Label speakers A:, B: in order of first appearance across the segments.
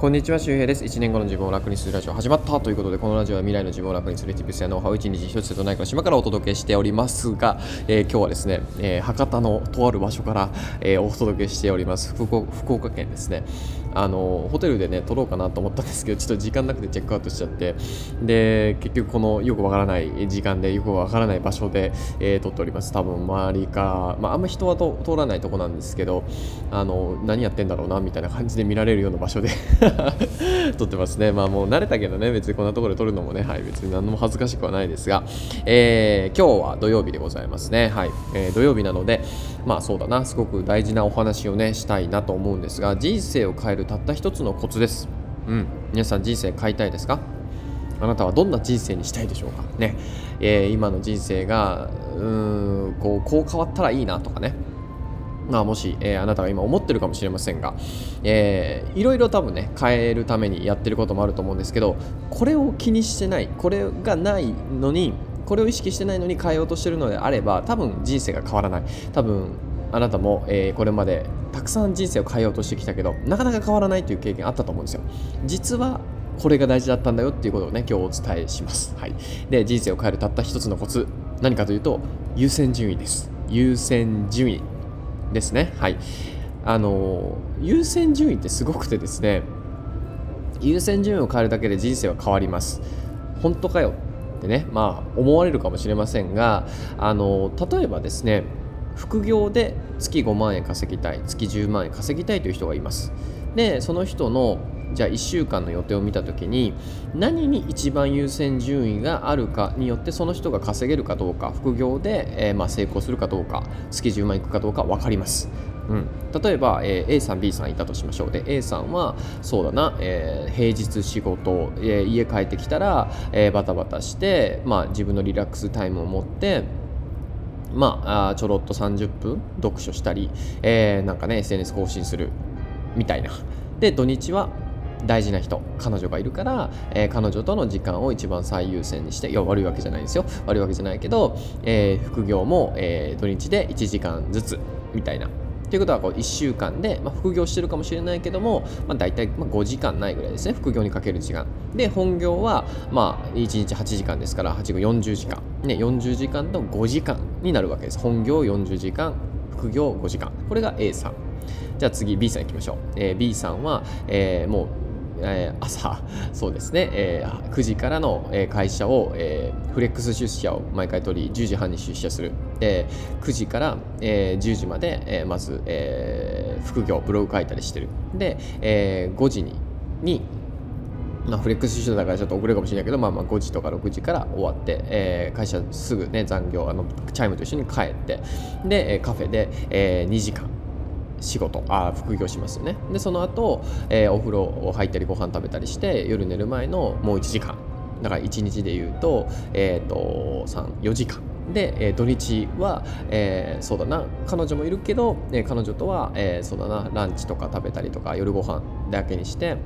A: こんにちは、周平です。1年後の自分を楽にするラジオ始まったということで、このラジオは未来の自分を楽にするティップスやノウハウを一日一つとないから島からお届けしておりますが、えー、今日はですね、えー、博多のとある場所から、えー、お届けしております福岡県ですね。あのホテルでね撮ろうかなと思ったんですけどちょっと時間なくてチェックアウトしちゃって。で結局このよくわからない時間でよくわからない場所で、えー、撮っております。多分周りか、まあ、あんま人は通らないとこなんですけどあの何やってんだろうなみたいな感じで見られるような場所で 撮ってますね。まあもう慣れたけどね別にこんなところで撮るのもね。はい別に何も恥ずかしくはないですが、えー、今日は土曜日でございますね。はい、えー、土曜日なのでまあそうだなすごく大事なお話をねしたいなと思うんですが人生を変えるたった一つのコツです。うん、皆さん人生変えたいですか？あなたはどんな人生にしたいでしょうか？ね、えー、今の人生がうーんこうこう変わったらいいなとかね。まあ、もし、えー、あなたが今思ってるかもしれませんが、えー、いろいろ多分ね変えるためにやってることもあると思うんですけどこれを気にしてないこれがないのにこれを意識してないのに変えようとしてるのであれば多分人生が変わらない。多分あなたも、えー、これまでたくさん人生を変えようとしてきたけどなかなか変わらないという経験あったと思うんですよ。実はこれが大事だったんだよっていうことをね今日お伝えします、はい、で人生を変えるたった一つのコツ何かというと優先順位です。優先順位ですね。はい。あの優先順位ってすごくてですね優先順位を変えるだけで人生は変わります。本当かよ。ってねまあ思われるかもしれませんがあの例えばですね副業で月5万円稼ぎたい月10万円稼ぎたいという人がいますでその人のじゃあ1週間の予定を見た時に何に一番優先順位があるかによってその人が稼げるかどうか副業で、えー、まあ成功するかどうか月10万いくかどうか分かります。うん、例えば、えー、A さん B さんいたとしましょう。で A さんはそうだな、えー、平日仕事、えー、家帰ってきたら、えー、バタバタして、まあ、自分のリラックスタイムを持ってまあ、ちょろっと30分読書したり、えー、なんかね SNS 更新するみたいな。で土日は大事な人彼女がいるから、えー、彼女との時間を一番最優先にしていや悪いわけじゃないですよ。悪いわけじゃないけど、えー、副業も、えー、土日で1時間ずつみたいな。ということはこう1週間で、まあ、副業してるかもしれないけども、まあ、大体ま5時間ないぐらいですね副業にかける時間。で本業はまあ1日8時間ですから8分40時間、ね、40時間と5時間になるわけです。本業40時間副業5時間。これが A さん。じゃあ次 B さんいきましょう、えー、B さんは、えー、もうえー、朝、そうですね、えー、9時からの会社を、えー、フレックス出社を毎回取り、10時半に出社する。で9時から、えー、10時まで、えー、まず、えー、副業、ブログ書いたりしてる。で、えー、5時ににまあ、フレックス出社だからちょっと遅れるかもしれないけど、まあ、まあ5時とか6時から終わって、えー、会社すぐね残業あのチャイムと一緒に帰ってでカフェで、えー、2時間仕事あ副業しますよね。でその後、えー、お風呂を入ったりご飯食べたりして夜寝る前のもう1時間。だから1日でいうと,、えーと、34時間。で、えー、土日は、えー、そうだな。彼女もいるけど、えー、彼女とは、えー、そうだな。ランチとか食べたりとか夜ご飯だけにして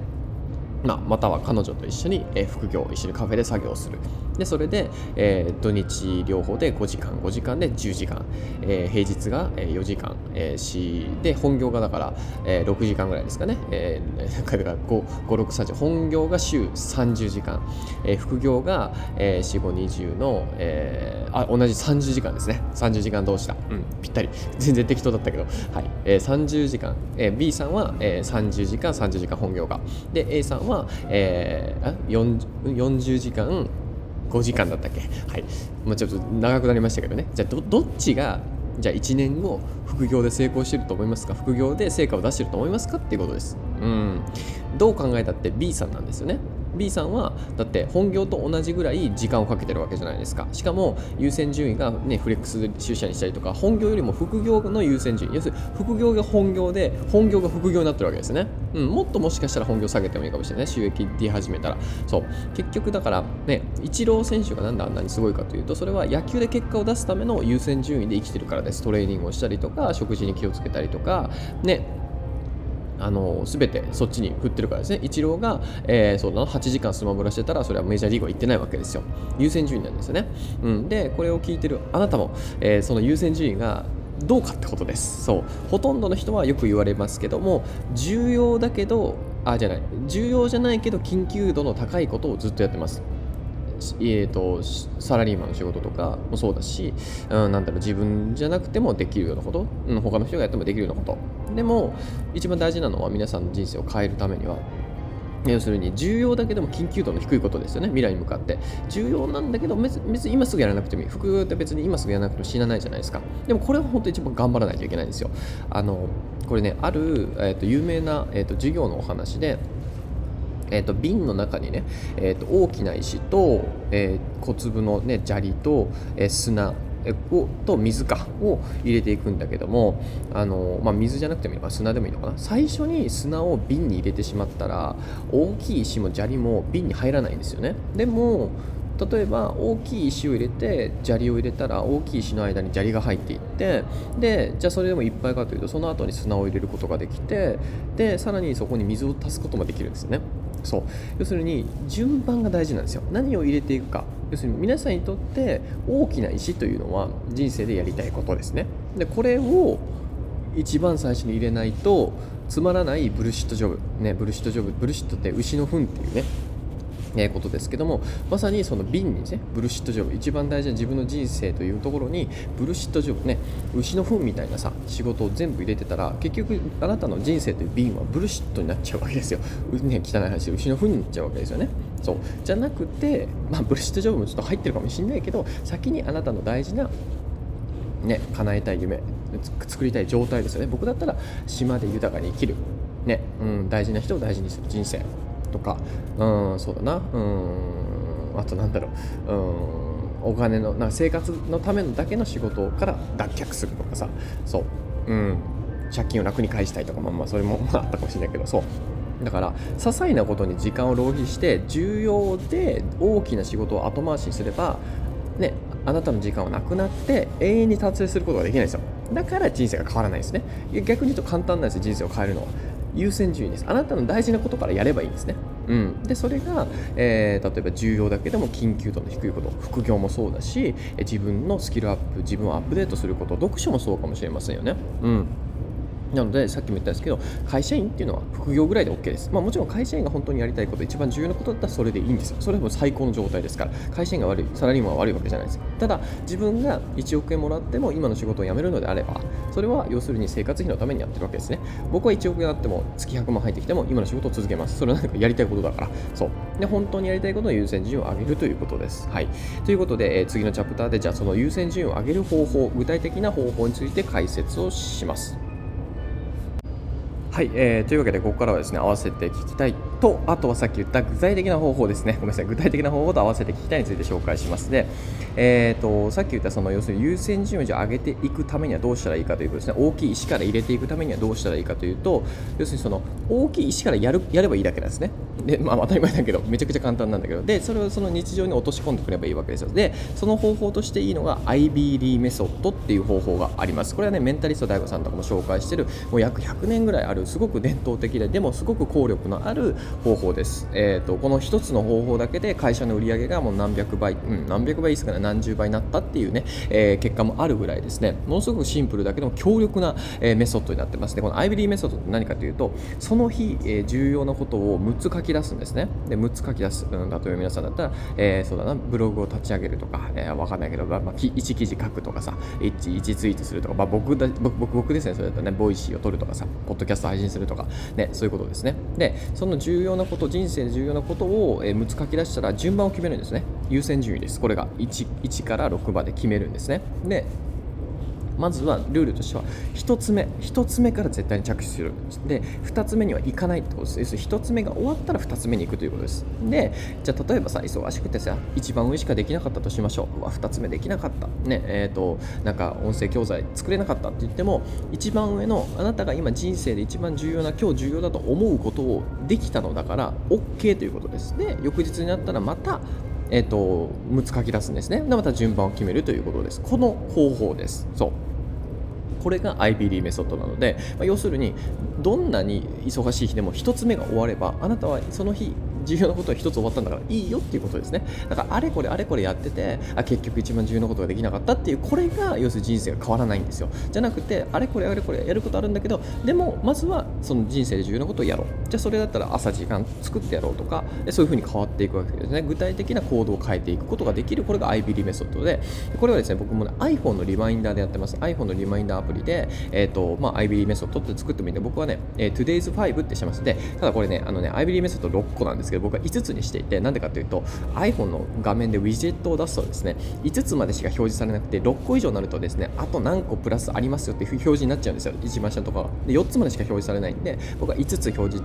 A: まあ、または彼女と一緒に、え、副業一緒にカフェで作業する。でそれで、えー、土日両方で5時間5時間で10時間、えー、平日が4時間、えー、しで本業がだから、えー、6時間ぐらいですかね、えー、5630本業が週30時間、えー、副業が、えー、4520の、えー、あ同じ30時間ですね。30時間同士だ、うん、ぴったり。全然適当だったけど、はい。えー、30時間、えー、B さんは、えー、30時間30時間本業が。で A さんはは、えー、40, 40時間5時間だったっけ？はい、まあ、ちょっと長くなりましたけどね。じゃあどっちがじゃあ1年後副業で成功してると思いますか？副業で成果を出してると思いますか？っていうことです。うん。どう考えたって B さんなんですよね。B さんはだって本業と同じぐらい時間をかけてるわけじゃないですか。しかも優先順位がねフレックス出社にしたりとか本業よりも副業の優先順位。要するに副業が本業で本業が副業になってるわけですね、うん、もっともしかしたら本業下げてもいいかもしれない。収益出始めたら。そう。結局だからねイチロー選手がなんであんなにすごいかというとそれは野球で結果を出すための優先順位で生きてるからです。トレーニングをしたりとか食事に気をつけたりとかねあの全てそっちに振ってるからですね、イチローが、えー、そうだな。8時間スマブラしてたら、それはメジャーリーグは行ってないわけですよ。優先順位なんですよね。うん、で、これを聞いてるあなたも、えー、その優先順位がどうかってことです。そう。ほとんどの人はよく言われますけども、重要だけどあじゃない。重要じゃないけど緊急度の高いことをずっとやってます。えーと、サラリーマンの仕事とかもそうだし、うん、なんだろう。自分じゃなくてもできるようなこと、うん、他の人がやってもできるようなこと。でも一番大事なのは皆さんの人生を変えるためには要するに重要だけども緊急度の低いことですよね。未来に向かって。重要なんだけど別に今すぐやらなくてもいい。副業って別に今すぐやらなくても死なないじゃないですか。でもこれは本当に一番頑張らないといけないんですよ。あのこれねある、えーと、有名な、えーと、授業のお話でえーと、瓶の中にね、えーと、大きな石と、えー、小粒の、ね、砂利と、えー、砂をと水かを入れていくんだけどもあの、まあ、水じゃなくてもいいのか砂でもいいのかな。最初に砂を瓶に入れてしまったら大きい石も砂利も瓶に入らないんですよね。でも例えば大きい石を入れて砂利を入れたら大きい石の間に砂利が入っていってでじゃあそれでもいっぱいかというとその後に砂を入れることができてでさらにそこに水を足すこともできるんですよね。そう。要するに順番が大事なんですよ。何を入れていくか。要するに皆さんにとって大きな石というのは人生でやりたいことですね。でこれを一番最初に入れないとつまらないブルシットジョブ。ねブルシットジョブ。ブルシットって牛の糞っていうね。えことですけどもまさにその瓶にねブルシットジョブ一番大事な自分の人生というところにブルシットジョブね牛の糞みたいなさ仕事を全部入れてたら結局あなたの人生という瓶はブルシットになっちゃうわけですよ、ね、汚い話で牛の糞になっちゃうわけですよね。そう。じゃなくて、まあ、ブルシットジョブもちょっと入ってるかもしれないけど先にあなたの大事なね叶えたい夢作りたい状態ですよね。僕だったら島で豊かに生きる。ね、うん、大事な人を大事にする人生。とか。うんそうだな。うん。あとなんだろう。うん。お金のなんか生活のためのだけの仕事から脱却するとかさ。そう。うん。借金を楽に返したいとかまあまあそれもあったかもしれないけど。そう。だから些細なことに時間を浪費して重要で大きな仕事を後回しにすればねあなたの時間はなくなって永遠に達成することができないですよ。だから人生が変わらないですね。逆に言うと簡単なんですよ人生を変えるのは。優先順位です。あなたの大事なことからやればいいんですね。うん、でそれが、えー、例えば重要だけでも緊急度の低いこと副業もそうだし自分のスキルアップ自分をアップデートすること読書もそうかもしれませんよね。うん。なのでさっきも言ったんですけど会社員っていうのは副業ぐらいで OK です、まあ、もちろん会社員が本当にやりたいこと一番重要なことだったらそれでいいんですよ。それはも最高の状態ですから会社員が悪いサラリーマンが悪いわけじゃないです。ただ自分が1億円もらっても今の仕事を辞めるのであればそれは要するに生活費のためにやってるわけですね。僕は1億円あっても月100万入ってきても今の仕事を続けます。それは何かやりたいことだから。そう。で本当にやりたいことの優先順位を上げるということです。はい。ということで、えー、次のチャプターでじゃあその優先順位を上げる方法具体的な方法について解説をします。はい、えー、というわけでここからはですね合わせて聞きたいとあとはさっき言った具体的な方法ですね。ごめんなさい。具体的な方法と合わせて聞きたいについて紹介しますで、えーと、さっき言ったその要するに優先順位を上げていくためにはどうしたらいいかということですね。大きい石から入れていくためにはどうしたらいいかというと要するにその大きい石からやるやればいいだけなんですね。で、まあ、当たり前だけどめちゃくちゃ簡単なんだけど。でそれをその日常に落とし込んでくればいいわけですよ。でその方法としていいのが IBD メソッドっていう方法があります。これはねメンタリスト DAIGO さんとかも紹介してるもう約100年ぐらいあるすごく伝統的ででもすごく効力のある方法です、えーと、この1つの方法だけで会社の売り上げがもう何百倍、うん、何百倍ですかね何十倍になったっていうね、えー、結果もあるぐらいですね。ものすごくシンプルだけども強力な、えー、メソッドになってます。でこの IBD メソッドって何かというとその日、えー、重要なことを6つ書き出すんですね。で6つ書き出す、うん、例えば皆さんだったら、えー、そうだなブログを立ち上げるとか、えー、わかんないけど、まあ、1記事書くとかさ 1, 1ツイートするとか、まあ、僕だ僕僕ですねそれだったらね Voicy を取るとかさポッドキャスト配信するとかねそういうことですね。でその重重要なこと人生で重要なことを、え6つ書き出したら順番を決めるんですね。優先順位です。これが 1, 1から6まで決めるんですね。でまずはルールとしては1つ目1つ目から絶対に着手する。で2つ目には行かないってことです。1つ目が終わったら2つ目に行くということです。でじゃあ例えばさ忙しくてさ一番上しかできなかったとしましょう。う2つ目できなかった。ねえっ、ー、となんか音声教材作れなかったって言っても一番上のあなたが今人生で一番重要な今日重要だと思うことをできたのだから OK ということです。で翌日になったらまたえーと、6つ書き出すんですね。でまた順番を決めるということです。この方法です。そう。これが IBD メソッドなので、まあ、要するにどんなに忙しい日でも1つ目が終わればあなたはその日重要なことは1つ終わったんだからいいよっていうことですね。だからあれこれあれこれやっててあ結局一番重要なことができなかったっていうこれが要するに人生が変わらないんですよ。じゃなくてあれこれあれこれやることあるんだけどでもまずはその人生で重要なことをやろう。じゃあそれだったら朝時間作ってやろうとかそういうふうに変わっていくわけですね。具体的な行動を変えていくことができる。これが IBD メソッドで。これはですね僕も、ね、iPhone のリマインダーでやってます。iPhone のリマインダーアプリで、えーとまあ、IBD メソッドって作ってもいいんで僕はね、えー、Today's 5ってしてます。でただこれねあのね IBD メソッド6個なんですけど僕は5つにしていてなんでかというと iPhone の画面でウィジェットを出すとですね5つまでしか表示されなくて6個以上になるとですねあと何個プラスありますよっていう表示になっちゃうんですよ。一番下ところで4つまでしか表示されないんで僕は5つ表示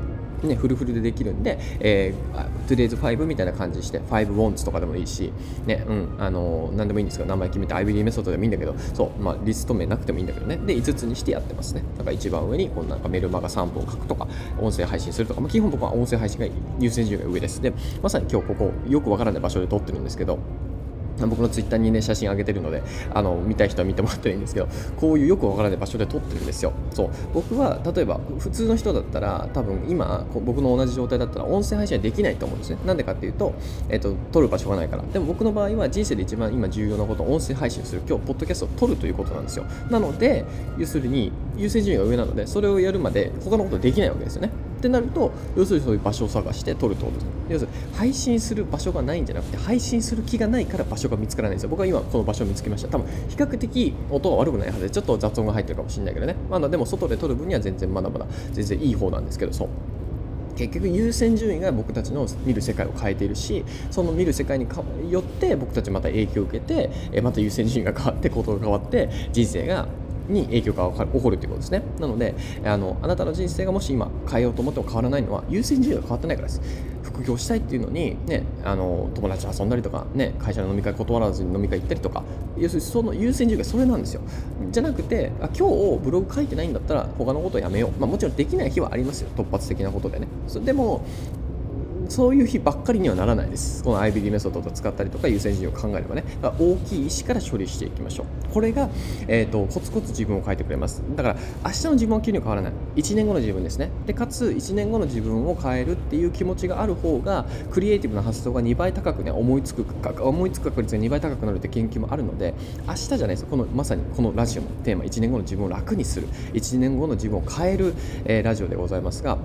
A: ね、フルフルでできるんで、えー、Today's 5みたいな感じにして、5 wants とかでもいいし、ね、うん、あのー、何でもいいんですけど、名前決めて IBD メソッドでもいいんだけど、そう、まあ、リスト名なくてもいいんだけどね、で、5つにしてやってますね。だから一番上に、このなんかメルマガ3本書くとか、音声配信するとか、まあ、基本僕は音声配信が優先順位が上です。で、まさに今日ここ、よくわからない場所で撮ってるんですけど、僕のツイッターにね写真上げてるのであの見たい人は見てもらってるんですけどこういうよくわからない場所で撮ってるんですよ。そう。僕は例えば普通の人だったら多分今僕の同じ状態だったら音声配信はできないと思うんですね。なんでかっていうと,、えーと、撮る場所がないから。でも僕の場合は人生で一番今重要なこと音声配信する今日ポッドキャストを撮るということなんですよ。なので要するに優先順位が上なのでそれをやるまで他のことできないわけですよね。ってなると要するにそういう場所を探して撮るってことです。要するに配信する場所がないんじゃなくて配信する気がないから場所が見つからないんですよ。僕は今この場所を見つけました。多分比較的音は悪くないはずでちょっと雑音が入ってるかもしれないけどね。まだでも外で撮る分には全然まだまだ全然いい方なんですけど。そう。結局優先順位が僕たちの見る世界を変えているしその見る世界によって僕たちまた影響を受けてまた優先順位が変わって行動が変わって人生がに影響が起こるということですね。なのであのあなたの人生がもし今変えようと思っても変わらないのは優先順位が変わってないからです。副業したいっていうのに、ね、あの友達と遊んだりとか、ね、会社の飲み会断らずに飲み会行ったりとか要するにその優先順位がそれなんですよ。じゃなくてあ今日ブログ書いてないんだったら他のことをやめよう、まあ、もちろんできない日はありますよ。突発的なことでね。でもそういう日ばっかりにはならないです。この IBD メソッドを使ったりとか優先順位を考えればね。大きい意思から処理していきましょう。これが、えーと、コツコツ自分を変えてくれます。だから明日の自分は急に変わらない。1年後の自分ですね。でかつ1年後の自分を変えるっていう気持ちがある方がクリエイティブな発想が2倍高くね思いつく思いつく確率が2倍高くなるって研究もあるので明日じゃないですこのまさにこのラジオのテーマ。1年後の自分を楽にする。1年後の自分を変える、えー、ラジオでございますが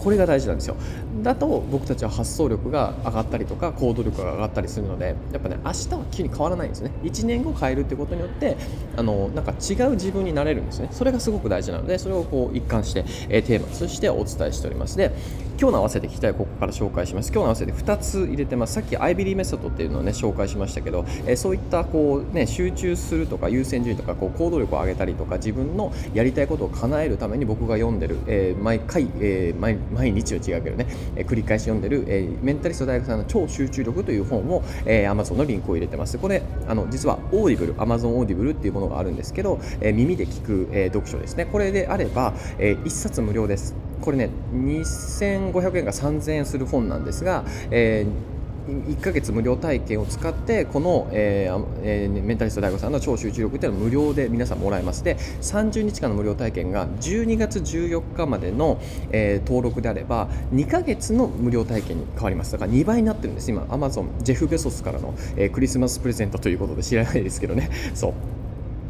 A: これが大事なんですよ。だと僕たちは発想力が上がったりとか行動力が上がったりするのでやっぱね明日は急に変わらないんですね。1年後変えるってことによってあのなんか違う自分になれるんですね。それがすごく大事なのでそれをこう一貫して、え、テーマとしてお伝えしております。で今日の合わせて聞きたいここから紹介します。今日の合わせて2つ入れてます。さっきアイビリーメソッドっていうのをね紹介しましたけど、えー、そういったこうね集中するとか優先順位とかこう行動力を上げたりとか自分のやりたいことを叶えるために僕が読んでる、えー、毎回、えー、毎毎日は違うけどね、えー、繰り返し読んでる、えー、メンタリスト DAIGO さんの超集中力という本を、えー、Amazon のリンクを入れてます。これあの実はオーディブル Amazon オーディブルっていうものがあるんですけど、えー、耳で聞く、えー、読書ですね。これであれば、えー、1冊無料です。これね2500円か3000円する本なんですが、えー1ヶ月無料体験を使ってこの、えーえー、メンタリスト DAIGO さんの超集中力っていうのは無料で皆さんもらえますで30日間の無料体験が12月14日までの、えー、登録であれば2ヶ月の無料体験に変わります。だから2倍になってるんです。今アマゾンジェフ・ベソスからの、えー、クリスマスプレゼントということで知らないですけどね。そう。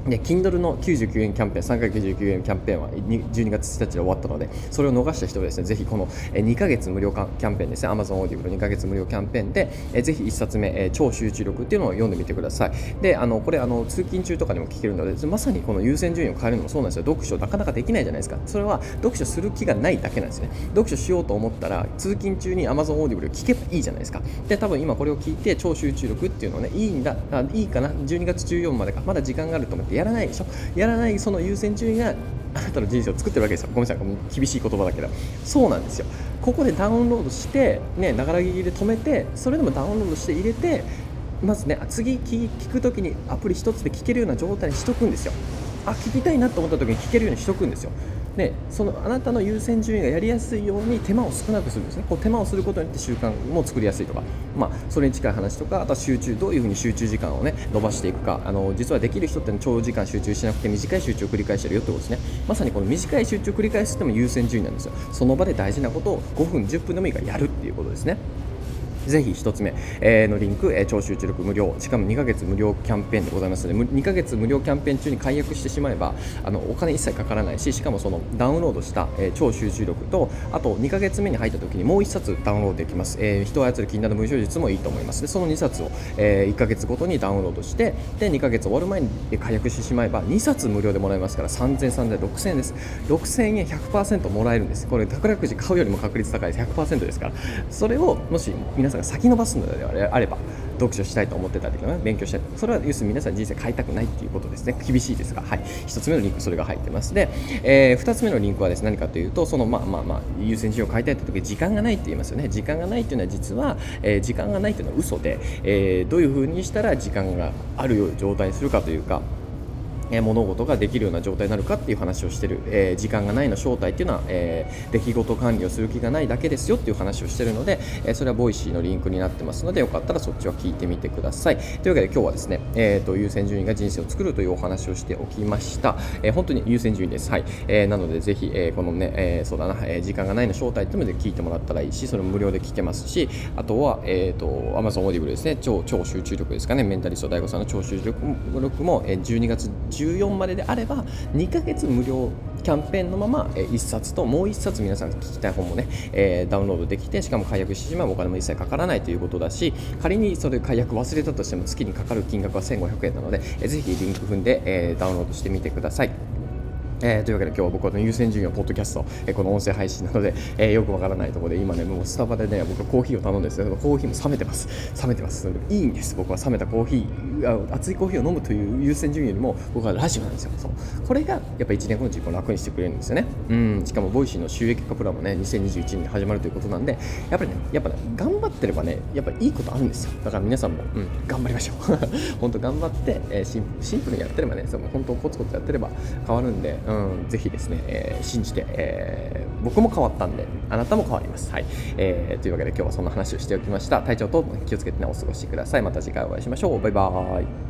A: で Kindle の99円キャンペーン、3 9 9円キャンペーンは12月1日で終わったので、それを逃した人はですね、ぜひこの2ヶ月無料キャンペーンですね、Amazon Audible 2ヶ月無料キャンペーンで、ぜひ1冊目、超集中力っていうのを読んでみてください。で、あのこれあの、通勤中とかにも聞けるので、まさにこの優先順位を変えるのもそうなんですよ。読書なかなかできないじゃないですか。それは読書する気がないだけなんですね。読書しようと思ったら、通勤中に Amazon Audible 聞けばいいじゃないですか。で、多分今これを聞いて、超集中力っていうのをね、いいんだ、あいいかな、12月14までか、まだ時間があると思ってやらないでしょ。やらないその優先順位があなたの人生を作ってるわけですよ。ごめんなさい。厳しい言葉だけど。そうなんですよ。ここでダウンロードしてねながら聞きで止めてそれでもダウンロードして入れてまずね次聞く時にアプリ1つで聞けるような状態にしとくんですよ。あ聞きたいなと思った時に聞けるようにしとくんですよ。で、そのあなたの優先順位がやりやすいように手間を少なくするんですね。こう手間をすることによって習慣も作りやすいとか、まあ、それに近い話とかあとは集中どういうふうに集中時間を、ね、伸ばしていくか。あの実はできる人って長時間集中しなくて短い集中を繰り返してるよってことですね。まさにこの短い集中を繰り返すっても優先順位なんですよ。その場で大事なことを5分10分でもいいからやるっていうことですね。ぜひ1つ目、えー、のリンク、えー、超集中力無料、しかも2ヶ月無料キャンペーンでございますので、2ヶ月無料キャンペーン中に解約してしまえば、あのお金一切かからないし、しかもそのダウンロードした、えー、超集中力と、あと2ヶ月目に入った時にもう1冊ダウンロードできます。えー、人を操る禁断の文章術もいいと思います。で、その2冊を、えー、1ヶ月ごとにダウンロードして、で、2ヶ月終わる前に解約してしまえば、2冊無料でもらえますから、3000、3000、6000円です。6000円100%もらえるんです。これ、宝くじ買うよりも確率高いです100%ですから、それをもし皆さんが先延ばすのであれば読書したいと思ってたりとか、ね、勉強したいそれは要するに皆さん人生変えたくないっていうことですね。厳しいですが、はい、1つ目のリンクそれが入ってます。で、えー、2つ目のリンクはですね何かというとそのまあまあまあ優先順位を変えたいって時時間がないって言いますよね。時間がないっていうのは実は、えー、時間がないっていうのは嘘で、えー、どういうふうにしたら時間があるよう状態にするかというかえ物事ができるような状態になるかっていう話をしてる、えー、時間がないの正体っていうのは、えー、出来事管理をする気がないだけですよっていう話をしてるので、えー、それは Voicy のリンクになってますのでよかったらそっちは聞いてみてください。というわけで今日はですね、えーと、優先順位が人生を作るというお話をしておきました、え本当に優先順位です。はい、えなのでぜひ、えこのね、えそうだな、え時間がないの正体っていうので聞いてもらったらいいしそれも無料で聞けますしあとは、えーと、Amazon オーディブルですね。超超集中力ですかね。メンタリスト DAIGO さんの超集中力も、え12月14までであれば2ヶ月無料キャンペーンのまま、え1冊ともう1冊皆さん聞きたい本もね、えダウンロードできてしかも解約してしまうお金も一切かからないということだし仮にそれ解約忘れたとしても月にかかる金額は1500円なので、えぜひリンク踏んで、えダウンロードしてみてください。えー、というわけで今日は僕は、優先順位はポッドキャスト、えー、この音声配信なので、えー、よくわからないところで今ねもうスタバでね僕はコーヒーを頼んでですけどコーヒーも冷めてます。冷めてます。いいんです。僕は冷めたコーヒー熱いコーヒーを飲むという優先順位よりも僕はラジオなんですよ。そう。これがやっぱ1年後の自分を楽にしてくれるんですよね。うん。しかも Voicy の収益化プランもね2021年に始まるということなんでやっぱりねやっぱね頑張ってればねやっぱいいことあるんですよ。だから皆さんも、うん、頑張りましょう。本当頑張って、えー、シンプルにやってればねその本当コツコツやってれば変わるんで、うん、ぜひですね、えー、信じて、えー、僕も変わったんであなたも変わります、はい。えー、というわけで今日はそんな話をしておきました。体調と気をつけて、ね、お過ごしください。また次回お会いしましょう。バイバーイ。は。